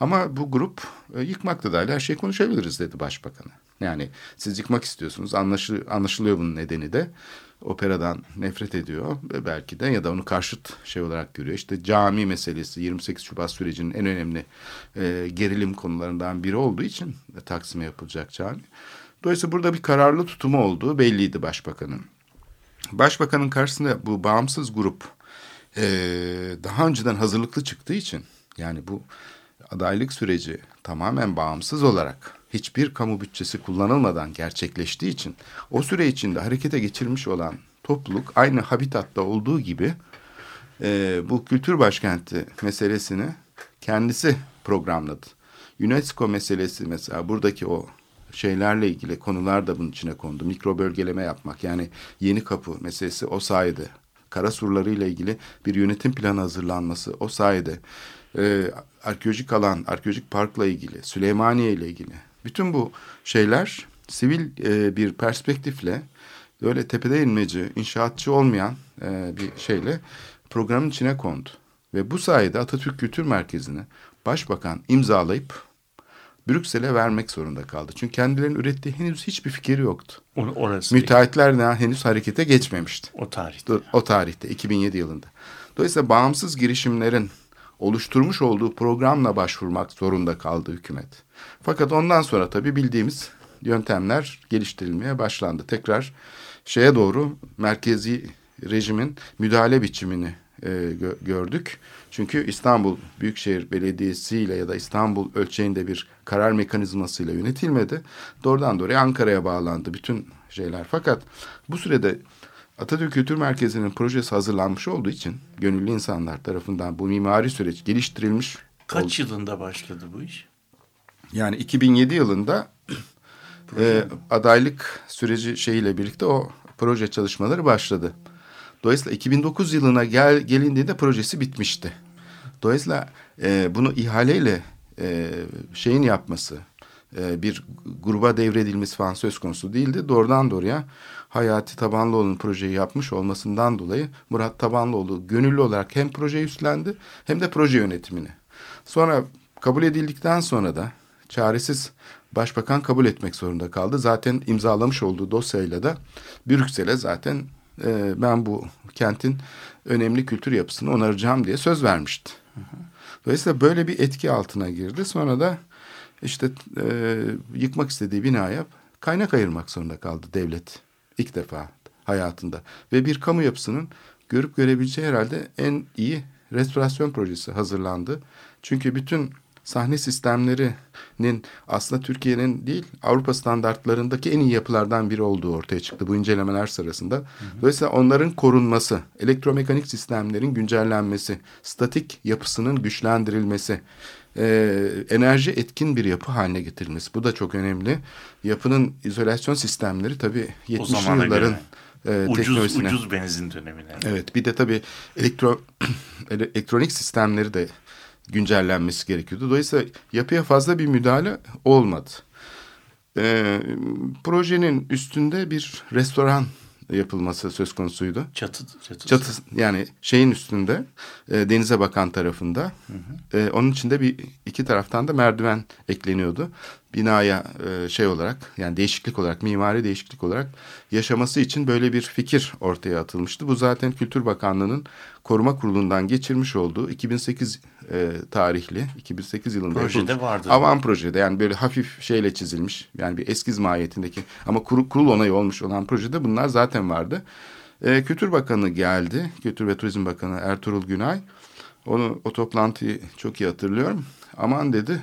Ama bu grup e, yıkmak da her şeyi konuşabiliriz dedi başbakanı. Yani siz yıkmak istiyorsunuz anlaşıl anlaşılıyor bunun nedeni de operadan nefret ediyor ve belki de ya da onu karşıt şey olarak görüyor. İşte cami meselesi 28 Şubat sürecinin en önemli e, gerilim konularından biri olduğu için e, Taksim'e yapılacak cami. Dolayısıyla burada bir kararlı tutumu olduğu belliydi başbakanın. Başbakanın karşısında bu bağımsız grup e, daha önceden hazırlıklı çıktığı için yani bu adaylık süreci tamamen bağımsız olarak hiçbir kamu bütçesi kullanılmadan gerçekleştiği için o süre içinde harekete geçirmiş olan topluluk aynı habitatta olduğu gibi e, bu kültür başkenti meselesini kendisi programladı. UNESCO meselesi mesela buradaki o şeylerle ilgili konular da bunun içine kondu. Mikro bölgeleme yapmak yani yeni kapı meselesi o sayede. Kara surları ile ilgili bir yönetim planı hazırlanması o sayede. Ee, arkeolojik alan, arkeolojik parkla ilgili, Süleymaniye ile ilgili. Bütün bu şeyler sivil e, bir perspektifle öyle tepede inmeci, inşaatçı olmayan e, bir şeyle programın içine kondu. Ve bu sayede Atatürk Kültür Merkezi'ni başbakan imzalayıp Brüksel'e vermek zorunda kaldı. Çünkü kendilerinin ürettiği henüz hiçbir fikri yoktu. Orası Müteahhitler ne henüz harekete geçmemişti. O tarihte. O tarihte 2007 yılında. Dolayısıyla bağımsız girişimlerin oluşturmuş olduğu programla başvurmak zorunda kaldı hükümet. Fakat ondan sonra tabii bildiğimiz yöntemler geliştirilmeye başlandı. Tekrar şeye doğru merkezi rejimin müdahale biçimini e, gö gördük. Çünkü İstanbul Büyükşehir Belediyesi ile ya da İstanbul ölçeğinde bir karar mekanizmasıyla yönetilmedi. Doğrudan doğruya Ankara'ya bağlandı bütün şeyler. Fakat bu sürede Atatürk Kültür Merkezi'nin projesi hazırlanmış olduğu için gönüllü insanlar tarafından bu mimari süreç geliştirilmiş. Kaç oldu. yılında başladı bu iş? Yani 2007 yılında e, adaylık süreci şeyiyle birlikte o proje çalışmaları başladı. Dolayısıyla 2009 yılına gel, gelindiğinde projesi bitmişti. Dolayısıyla e, bunu ihaleyle e, şeyin yapması, e, bir gruba devredilmesi falan söz konusu değildi. Doğrudan doğruya Hayati Tabanlıoğlu'nun projeyi yapmış olmasından dolayı Murat Tabanlıoğlu gönüllü olarak hem projeyi üstlendi hem de proje yönetimini. Sonra kabul edildikten sonra da çaresiz başbakan kabul etmek zorunda kaldı. Zaten imzalamış olduğu dosyayla da Brüksel'e zaten e, ben bu kentin önemli kültür yapısını onaracağım diye söz vermişti. Dolayısıyla böyle bir etki altına girdi. Sonra da işte e, yıkmak istediği binaya kaynak ayırmak zorunda kaldı devlet ilk defa hayatında. Ve bir kamu yapısının görüp görebileceği herhalde en iyi restorasyon projesi hazırlandı. Çünkü bütün sahne sistemlerinin aslında Türkiye'nin değil Avrupa standartlarındaki en iyi yapılardan biri olduğu ortaya çıktı bu incelemeler sırasında. Hı hı. Dolayısıyla onların korunması, elektromekanik sistemlerin güncellenmesi, statik yapısının güçlendirilmesi, e, enerji etkin bir yapı haline getirilmesi. Bu da çok önemli. Yapının izolasyon sistemleri tabii 70'li yılların e, ucuz. Ucuz benzin dönemine. Evet bir de tabii elektro, elektronik sistemleri de güncellenmesi gerekiyordu. Dolayısıyla yapıya fazla bir müdahale olmadı. E, projenin üstünde bir restoran yapılması söz konusuydu. Çatı, çatısı. Çatı yani şeyin üstünde e, denize bakan tarafında. E, onun içinde bir iki taraftan da merdiven ekleniyordu. Binaya e, şey olarak yani değişiklik olarak mimari değişiklik olarak yaşaması için böyle bir fikir ortaya atılmıştı. Bu zaten Kültür Bakanlığı'nın koruma kurulundan geçirmiş olduğu 2008 e, tarihli 2008 yılında Projede yapılmış. vardı. Avan projede yani böyle hafif şeyle çizilmiş yani bir eskiz mahiyetindeki ama kurul, kurul onayı olmuş olan projede bunlar zaten vardı. E, Kültür Bakanı geldi. Kültür ve Turizm Bakanı Ertuğrul Günay. Onu o toplantıyı çok iyi hatırlıyorum. Aman dedi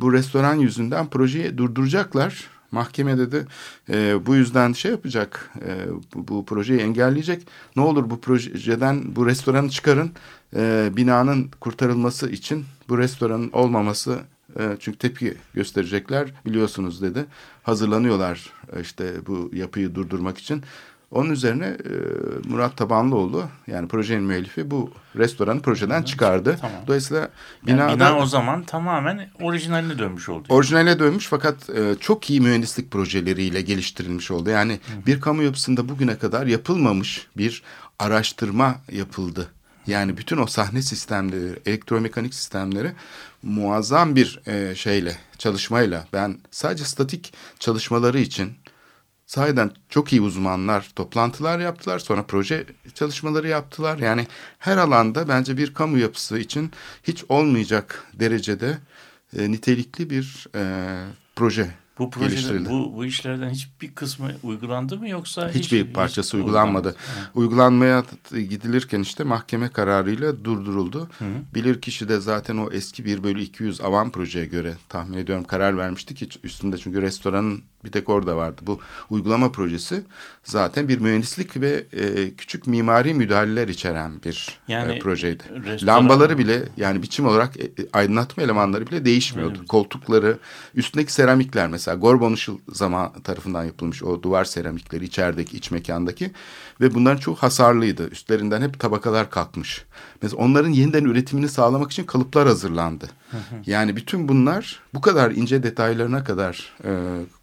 bu restoran yüzünden projeyi durduracaklar. Mahkeme dedi e, bu yüzden şey yapacak e, bu, bu projeyi engelleyecek. Ne olur bu projeden bu restoranı çıkarın. E, binanın kurtarılması için bu restoranın olmaması e, çünkü tepki gösterecekler biliyorsunuz dedi. Hazırlanıyorlar e, işte bu yapıyı durdurmak için. Onun üzerine e, Murat Tabanlıoğlu yani projenin müellifi bu restoranı projeden çıkardı. Tamam. Dolayısıyla Yani binada bina o zaman tamamen orijinaline dönmüş oldu. orijinale dönmüş fakat e, çok iyi mühendislik projeleriyle geliştirilmiş oldu. Yani bir kamu yapısında bugüne kadar yapılmamış bir araştırma yapıldı. Yani bütün o sahne sistemleri, elektromekanik sistemleri muazzam bir e, şeyle, çalışmayla ben sadece statik çalışmaları için sahiden çok iyi uzmanlar toplantılar yaptılar. Sonra proje çalışmaları yaptılar. Yani her alanda bence bir kamu yapısı için hiç olmayacak derecede e, nitelikli bir e, proje bu projede bu, bu işlerden hiçbir kısmı uygulandı mı yoksa hiç- Hiçbir hiç parçası uygulanmadı. Ha. Uygulanmaya gidilirken işte mahkeme kararıyla durduruldu. Bilirkişi de zaten o eski 1 bölü 200 avan projeye göre tahmin ediyorum karar vermişti ki üstünde çünkü restoranın bir tek orada vardı. Bu uygulama projesi zaten bir mühendislik ve e, küçük mimari müdahaleler içeren bir Yani e, projeydi. restoran- Lambaları bile yani biçim olarak e, e, aydınlatma elemanları bile değişmiyordu. Evet. Koltukları, üstündeki seramikler mesela Gorbon Işıl zaman tarafından yapılmış o duvar seramikleri içerideki iç mekandaki ve bunların çok hasarlıydı. Üstlerinden hep tabakalar kalkmış. Mesela onların yeniden üretimini sağlamak için kalıplar hazırlandı. yani bütün bunlar bu kadar ince detaylarına kadar e,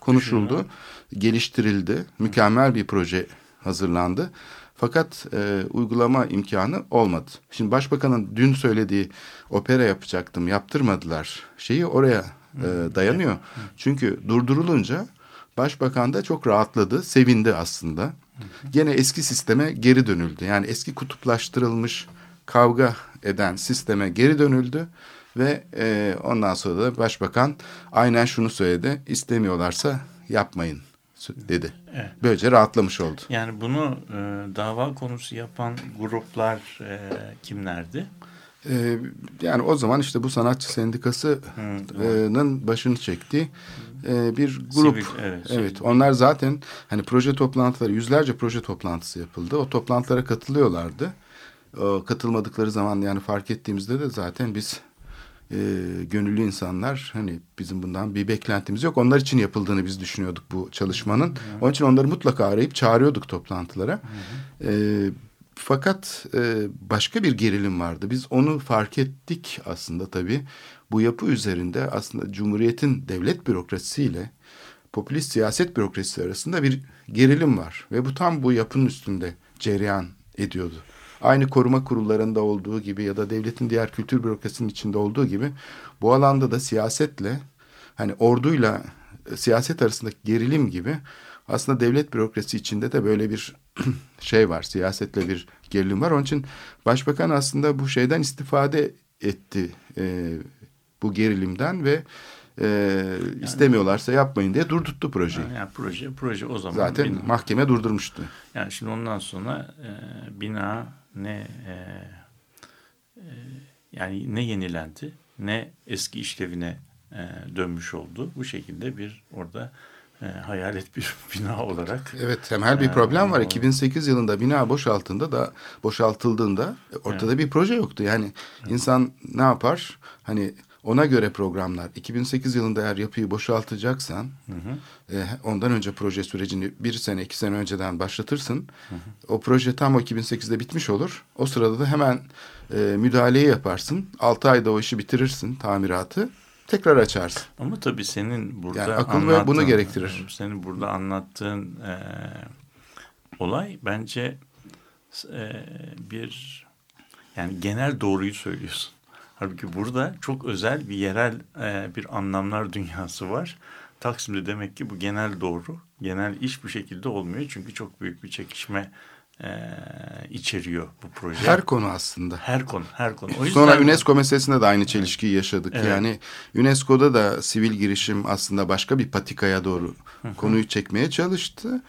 konuşuldu, geliştirildi. Mükemmel bir proje hazırlandı. Fakat e, uygulama imkanı olmadı. Şimdi başbakanın dün söylediği opera yapacaktım yaptırmadılar. Şeyi oraya e, dayanıyor. Çünkü durdurulunca başbakan da çok rahatladı, sevindi aslında. Gene eski sisteme geri dönüldü. Yani eski kutuplaştırılmış kavga eden sisteme geri dönüldü. Ve e, ondan sonra da başbakan aynen şunu söyledi. İstemiyorlarsa yapmayın dedi. Evet. Böylece rahatlamış oldu. Yani bunu e, dava konusu yapan gruplar e, kimlerdi? Ee, yani o zaman işte bu sanatçı sendikası'nın başını çektiği e, bir grup. Sivil, evet, evet. sivil. Onlar zaten hani proje toplantıları yüzlerce proje toplantısı yapıldı. O toplantılara katılıyorlardı. O katılmadıkları zaman yani fark ettiğimizde de zaten biz e, gönüllü insanlar hani bizim bundan bir beklentimiz yok. Onlar için yapıldığını biz düşünüyorduk bu çalışmanın. Onun için onları mutlaka arayıp çağırıyorduk toplantılara. E, fakat e, başka bir gerilim vardı. Biz onu fark ettik aslında tabii. Bu yapı üzerinde aslında Cumhuriyet'in devlet bürokrasisiyle popülist siyaset bürokrasisi arasında bir gerilim var. Ve bu tam bu yapının üstünde cereyan ediyordu. Aynı koruma kurullarında olduğu gibi ya da devletin diğer kültür bürokrasinin içinde olduğu gibi bu alanda da siyasetle hani orduyla e, siyaset arasındaki gerilim gibi aslında devlet bürokrasi içinde de böyle bir şey var. Siyasetle bir gerilim var. Onun için başbakan aslında bu şeyden istifade etti. e, bu gerilimden ve e, istemiyorlarsa yapmayın diye durdurttu projeyi. Yani proje proje o zaman Zaten bina. mahkeme durdurmuştu. Yani şimdi ondan sonra e, bina ne e, e, yani ne yenilendi ne eski işlevine e, dönmüş oldu. Bu şekilde bir orada e, hayalet bir bina olarak Evet temel bir Yani problem var. o- 2008 yılında bina boşaltında da boşaltıldığında ortada bir proje yoktu. Yani insan ne yapar? Hani Ona göre programlar. 2008 yılında eğer yapıyı boşaltacaksan e, ondan önce proje sürecini bir sene iki sene önceden başlatırsın. O proje tam o 2008'de bitmiş olur. O sırada da hemen e, müdahaleyi yaparsın. Altı ayda o işi bitirirsin tamiratı. Tekrar açarsın. Ama tabii senin burada Yani akıl ve bunu gerektirir. Senin burada anlattığın e, olay bence e, bir yani genel doğruyu söylüyorsun. Halbuki burada çok özel bir yerel e, bir anlamlar dünyası var. Taksim'de demek ki bu genel doğru. Genel iş bu şekilde olmuyor. Çünkü çok büyük bir çekişme e, içeriyor bu proje. Her konu aslında. her konu, her konu. O yüzden Sonra UNESCO meselesinde de aynı çelişkiyi yaşadık. Evet. Yani UNESCO'da da sivil girişim aslında başka bir patikaya doğru konuyu çekmeye çalıştı.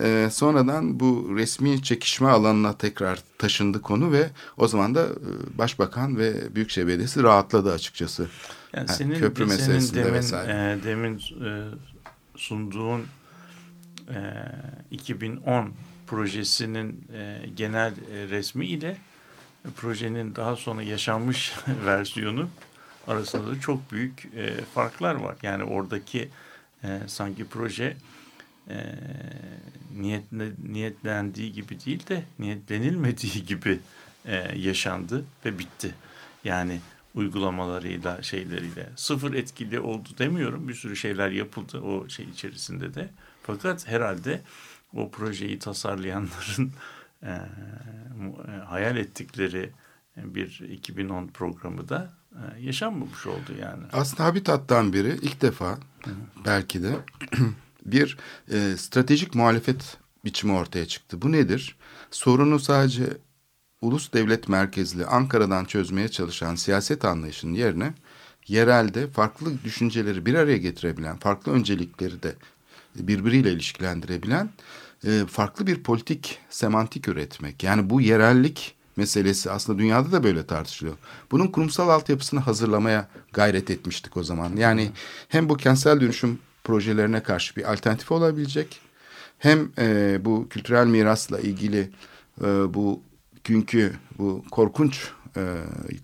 Ee, sonradan bu resmi çekişme alanına tekrar taşındı konu ve o zaman da e, Başbakan ve Büyükşehir Belediyesi rahatladı açıkçası. Yani senin, köprü senin meselesinde demin, vesaire. e, demin e, sunduğun e, 2010 projesinin e, genel e, resmi ile projenin daha sonra yaşanmış versiyonu arasında da çok büyük e, farklar var. Yani oradaki e, sanki proje e, niyetle, niyetlendiği gibi değil de niyetlenilmediği gibi e, yaşandı ve bitti. Yani uygulamalarıyla şeyleriyle sıfır etkili oldu demiyorum. Bir sürü şeyler yapıldı o şey içerisinde de. Fakat herhalde o projeyi tasarlayanların e, e, hayal ettikleri bir 2010 programı da e, yaşanmamış oldu yani. Aslında Habitat'tan biri ilk defa belki de bir e, stratejik muhalefet biçimi ortaya çıktı. Bu nedir? Sorunu sadece ulus devlet merkezli Ankara'dan çözmeye çalışan siyaset anlayışının yerine yerelde farklı düşünceleri bir araya getirebilen, farklı öncelikleri de birbiriyle ilişkilendirebilen e, farklı bir politik semantik üretmek. Yani bu yerellik meselesi aslında dünyada da böyle tartışılıyor. Bunun kurumsal altyapısını hazırlamaya gayret etmiştik o zaman. Yani hem bu kentsel dönüşüm projelerine karşı bir alternatif olabilecek hem e, bu kültürel mirasla ilgili e, bu günkü bu korkunç e,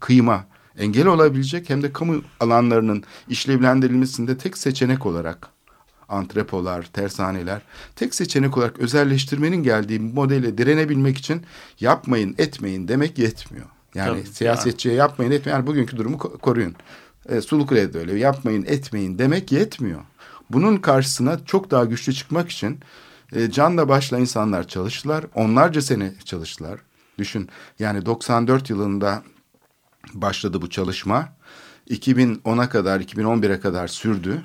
kıyma engel olabilecek hem de kamu alanlarının işlevlendirilmesinde tek seçenek olarak antrepolar, tersaneler tek seçenek olarak özelleştirmenin geldiği modele direnebilmek için yapmayın, etmeyin demek yetmiyor. Yani Tabii, siyasetçiye yapmayın, etmeyin. Yani bugünkü durumu ko- koruyun. E, Sulukule'de de öyle. Yapmayın, etmeyin demek yetmiyor. Bunun karşısına çok daha güçlü çıkmak için e, canla başla insanlar çalıştılar. Onlarca sene çalıştılar. Düşün yani 94 yılında başladı bu çalışma. 2010'a kadar, 2011'e kadar sürdü.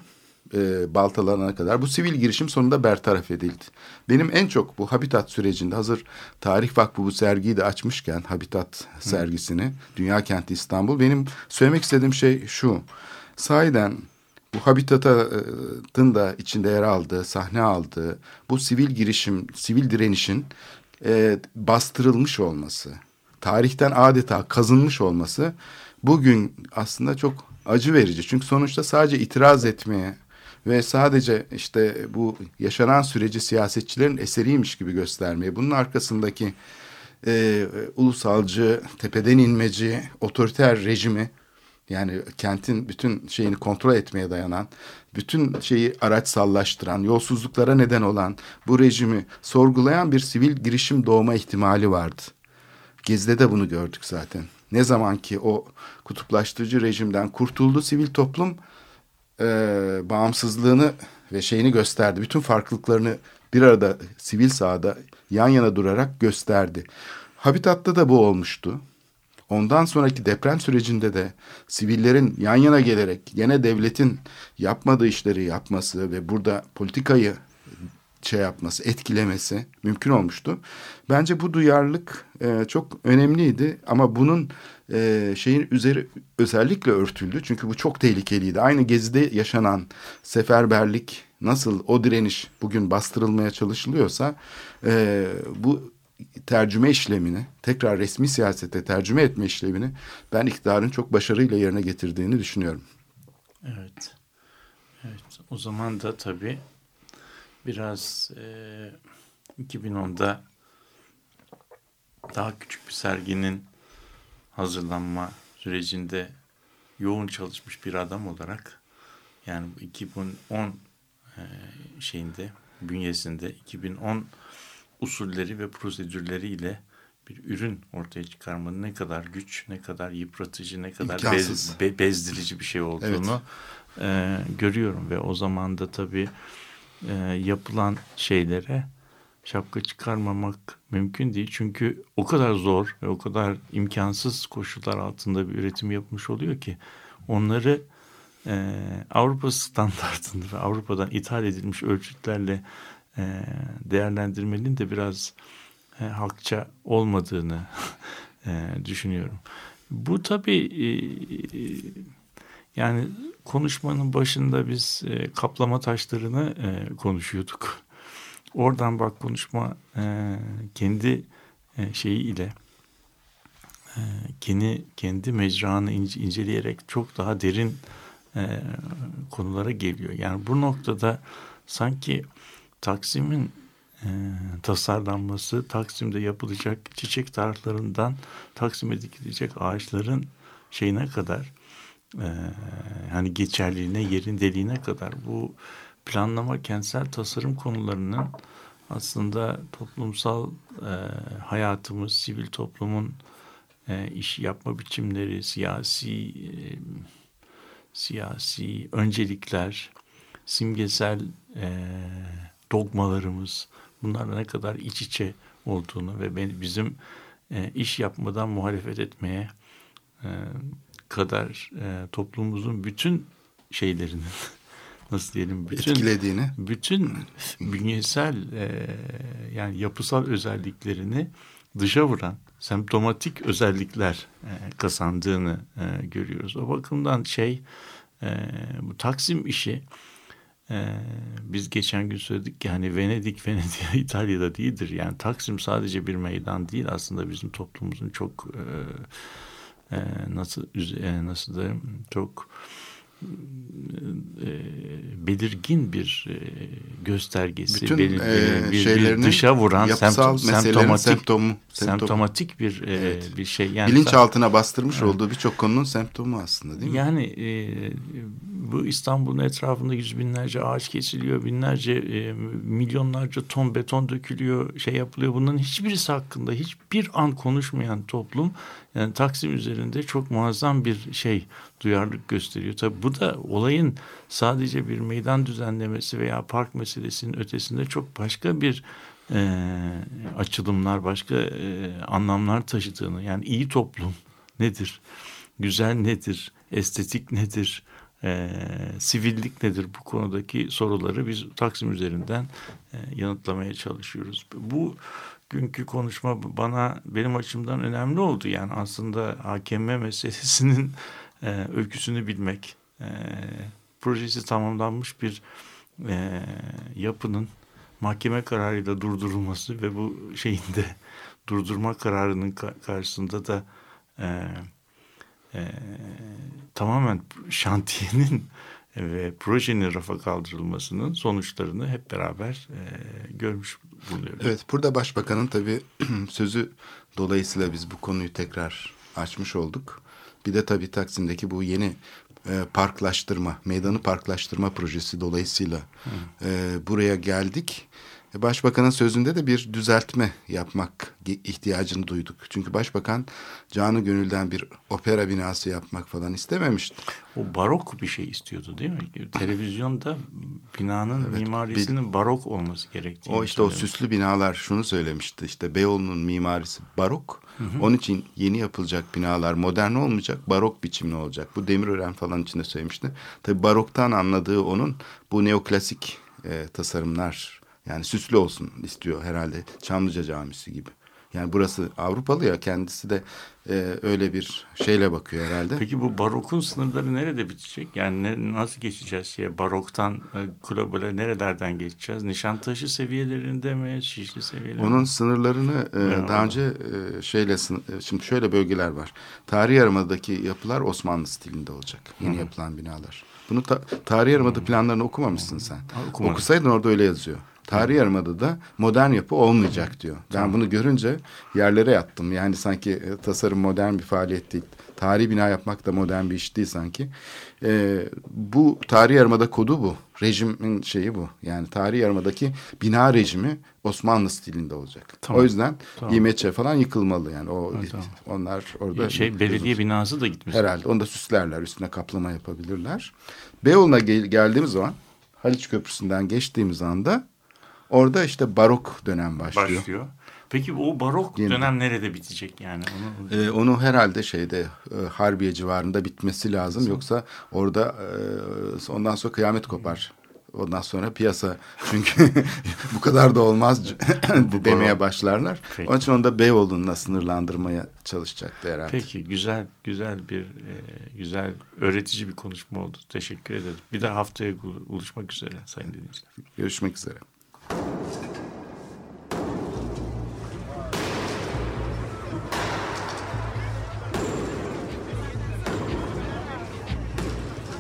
E, baltalarına kadar. Bu sivil girişim sonunda bertaraf edildi. Benim en çok bu Habitat sürecinde hazır Tarih Vakfı bu sergiyi de açmışken Habitat sergisini Dünya Kenti İstanbul benim söylemek istediğim şey şu. Sahiden bu Habitat'ın da içinde yer aldığı, sahne aldığı bu sivil girişim, sivil direnişin e, bastırılmış olması, tarihten adeta kazınmış olması bugün aslında çok acı verici. Çünkü sonuçta sadece itiraz etmeye ve sadece işte bu yaşanan süreci siyasetçilerin eseriymiş gibi göstermeye, bunun arkasındaki e, ulusalcı, tepeden inmeci, otoriter rejimi yani kentin bütün şeyini kontrol etmeye dayanan, bütün şeyi araçsallaştıran, yolsuzluklara neden olan bu rejimi sorgulayan bir sivil girişim doğma ihtimali vardı. Gezi'de de bunu gördük zaten. Ne zaman ki o kutuplaştırıcı rejimden kurtuldu sivil toplum e, bağımsızlığını ve şeyini gösterdi. Bütün farklılıklarını bir arada sivil sahada yan yana durarak gösterdi. Habitatta da bu olmuştu. Ondan sonraki deprem sürecinde de sivillerin yan yana gelerek gene devletin yapmadığı işleri yapması ve burada politikayı şey yapması, etkilemesi mümkün olmuştu. Bence bu duyarlılık e, çok önemliydi ama bunun e, şeyin üzeri özellikle örtüldü. Çünkü bu çok tehlikeliydi. Aynı Gezi'de yaşanan seferberlik nasıl o direniş bugün bastırılmaya çalışılıyorsa e, bu tercüme işlemini tekrar resmi siyasete tercüme etme işlemini ben iktidarın çok başarıyla yerine getirdiğini düşünüyorum. Evet. Evet. O zaman da tabii biraz e, 2010'da daha küçük bir serginin hazırlanma sürecinde yoğun çalışmış bir adam olarak yani 2010 e, şeyinde bünyesinde 2010 usulleri ve prosedürleriyle bir ürün ortaya çıkarmanın ne kadar güç, ne kadar yıpratıcı, ne kadar bez, İmkansız. be- bezdirici bir şey olduğunu e, görüyorum ve o zaman da tabii e, yapılan şeylere şapka çıkarmamak mümkün değil. Çünkü o kadar zor ve o kadar imkansız koşullar altında bir üretim yapmış oluyor ki onları e, Avrupa standartında ve Avrupa'dan ithal edilmiş ölçütlerle e, değerlendirmenin de biraz e, halkça olmadığını e, düşünüyorum. Bu tabii e, e, yani konuşmanın başında biz e, kaplama taşlarını e, konuşuyorduk. Oradan bak konuşma e, kendi e, şeyi ile e, kendi kendi mecranı ince, inceleyerek çok daha derin e, konulara geliyor. Yani bu noktada sanki Taksim'in e, tasarlanması, Taksim'de yapılacak çiçek tarlalarından Taksim'e dikilecek ağaçların şeyine kadar e, hani geçerliliğine, yerin deliğine kadar bu planlama kentsel tasarım konularının aslında toplumsal e, hayatımız, sivil toplumun e, iş yapma biçimleri, siyasi e, siyasi öncelikler, simgesel e, dogmalarımız bunlarla ne kadar iç içe olduğunu ve ben, bizim e, iş yapmadan muhalefet etmeye e, kadar e, toplumumuzun bütün şeylerinin nasıl diyelim bütün Etkilediğini. bütün bünyesel e, yani yapısal özelliklerini dışa vuran semptomatik özellikler e, kazandığını e, görüyoruz. O bakımdan şey e, bu Taksim işi e, biz geçen gün söyledik ki hani Venedik Venedik İtalya'da değildir. Yani Taksim sadece bir meydan değil aslında bizim toplumumuzun çok e, e, nasıl e, nasıl da çok belirgin bir e, göstergesi, Bütün belir- e, bir- bir dışa vuran yapısal meselelerin semptomatik semptomu. semptomu. semptomatik bir e, Evet. bir şey. Yani Bilinçaltına bastırmış olduğu birçok konunun semptomu aslında değil mi? yani e, bu İstanbul'un etrafında yüz binlerce ağaç kesiliyor, binlerce, e, milyonlarca ton beton dökülüyor, şey yapılıyor. Bunların hiçbirisi hakkında hiçbir an konuşmayan toplum yani Taksim üzerinde çok muazzam bir şey duyarlılık gösteriyor. Tabii bu da olayın sadece bir meydan düzenlemesi veya park meselesinin ötesinde çok başka bir e, açılımlar, başka e, anlamlar taşıdığını yani iyi toplum nedir? Güzel nedir? Estetik nedir? e, sivillik nedir bu konudaki soruları biz Taksim üzerinden e, yanıtlamaya çalışıyoruz. Bu günkü konuşma bana benim açımdan önemli oldu. Yani aslında AKM meselesinin e, öyküsünü bilmek, e, projesi tamamlanmış bir e, yapının mahkeme kararıyla durdurulması ve bu şeyinde durdurma kararının ka- karşısında da e, e, tamamen şantiyenin ve projenin rafa kaldırılmasının sonuçlarını hep beraber e, görmüş bulunuyoruz. Evet burada başbakanın tabii sözü dolayısıyla biz bu konuyu tekrar açmış olduk. Bir de tabii Taksim'deki bu yeni e, parklaştırma, meydanı parklaştırma projesi dolayısıyla e, buraya geldik. E, Başbakanın sözünde de bir düzeltme yapmak ihtiyacını duyduk. Çünkü başbakan canı gönülden bir opera binası yapmak falan istememişti. O barok bir şey istiyordu değil mi? Televizyonda binanın mimarisinin barok olması gerektiğini O işte o söylemiş. süslü binalar şunu söylemişti işte Beyoğlu'nun mimarisi barok. Onun için yeni yapılacak binalar modern olmayacak barok biçimli olacak. Bu Demirören falan içinde söylemişti. Tabi baroktan anladığı onun bu neoklasik e, tasarımlar yani süslü olsun istiyor herhalde Çamlıca Camisi gibi. Yani burası Avrupalı ya kendisi de e, öyle bir şeyle bakıyor herhalde. Peki bu barokun sınırları nerede bitecek? Yani ne, nasıl geçeceğiz şeye? Baroktan e, globale nerelerden geçeceğiz? Nişantaşı seviyelerinde mi? Şişli seviyelerinde? Onun sınırlarını e, Ya. daha önce e, şeyle e, şimdi şöyle bölgeler var. Tarihi Yarımada'daki yapılar Osmanlı stilinde olacak. Yeni yapılan binalar. Bunu ta, Tarihi Yarımada planlarını okumamışsın sen. okumadım. Okusaydın orada öyle yazıyor. Tarihi Yarımada da modern yapı olmayacak diyor. Ben bunu görünce yerlere yattım. Yani sanki e, tasarım modern bir faaliyet değil. Tarihi bina yapmak da modern bir iş değil sanki. Ee, bu tarihi yarımada kodu bu. Rejimin şeyi bu. Yani tarihi yarımadaki bina rejimi Osmanlı stilinde olacak. Tamam. O yüzden Tamam. İMÇ falan yıkılmalı yani. O tamam. onlar orada Şey belediye binası da gitmiş. herhalde onu da süslerler, üstüne kaplama yapabilirler. Beyoğlu'na gel- geldiğimiz zaman Haliç Köprüsü'nden geçtiğimiz anda orada işte barok dönem başlıyor. başlıyor. Peki o barok Yeniden. dönem nerede bitecek yani? Onu, Ee, onu herhalde şeyde e, Harbiye civarında bitmesi lazım. Yoksa orada e, ondan sonra kıyamet kopar. Ondan sonra piyasa çünkü bu kadar da olmaz demeye başlarlar. Peki. Onun için onda Beyoğlu'na sınırlandırmaya çalışacaktı herhalde. Peki güzel güzel bir e, güzel öğretici bir konuşma oldu. Teşekkür ederim. Bir daha haftaya buluşmak üzere sayın dinleyiciler. Görüşmek üzere.